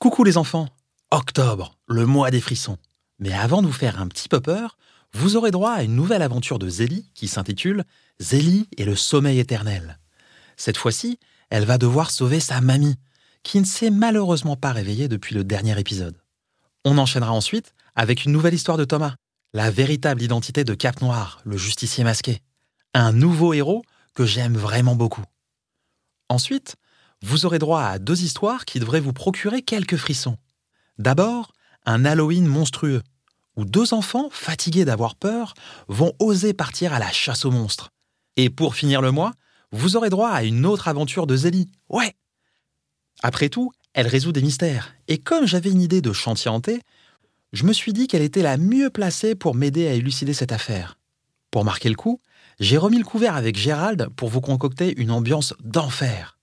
Coucou les enfants Octobre, le mois des frissons. Mais avant de vous faire un petit peu peur, vous aurez droit à une nouvelle aventure de Zélie qui s'intitule Zélie et le sommeil éternel. Cette fois-ci, elle va devoir sauver sa mamie, qui ne s'est malheureusement pas réveillée depuis le dernier épisode. On enchaînera ensuite avec une nouvelle histoire de Thomas, la véritable identité de Cap Noir, le justicier masqué. Un nouveau héros que j'aime vraiment beaucoup. Ensuite, vous aurez droit à deux histoires qui devraient vous procurer quelques frissons. D'abord, un Halloween monstrueux, où deux enfants, fatigués d'avoir peur, vont oser partir à la chasse aux monstres. Et pour finir le mois, vous aurez droit à une autre aventure de Zélie. Ouais Après tout, elle résout des mystères. Et comme j'avais une idée de chantier hanté, je me suis dit qu'elle était la mieux placée pour m'aider à élucider cette affaire. Pour marquer le coup, j'ai remis le couvert avec Gérald pour vous concocter une ambiance d'enfer.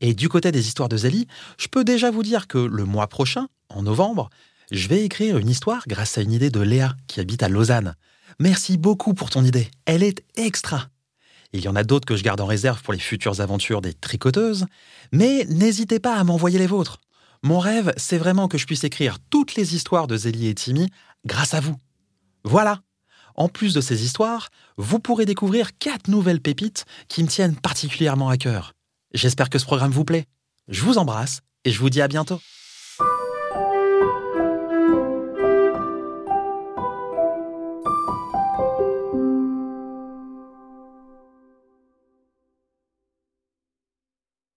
Et du côté des histoires de Zélie, je peux déjà vous dire que le mois prochain, en novembre, je vais écrire une histoire grâce à une idée de Léa qui habite à Lausanne. Merci beaucoup pour ton idée, elle est extra. Il y en a d'autres que je garde en réserve pour les futures aventures des tricoteuses, mais n'hésitez pas à m'envoyer les vôtres. Mon rêve, c'est vraiment que je puisse écrire toutes les histoires de Zélie et Timmy grâce à vous. Voilà. En plus de ces histoires, vous pourrez découvrir quatre nouvelles pépites qui me tiennent particulièrement à cœur. J'espère que ce programme vous plaît. Je vous embrasse et je vous dis à bientôt.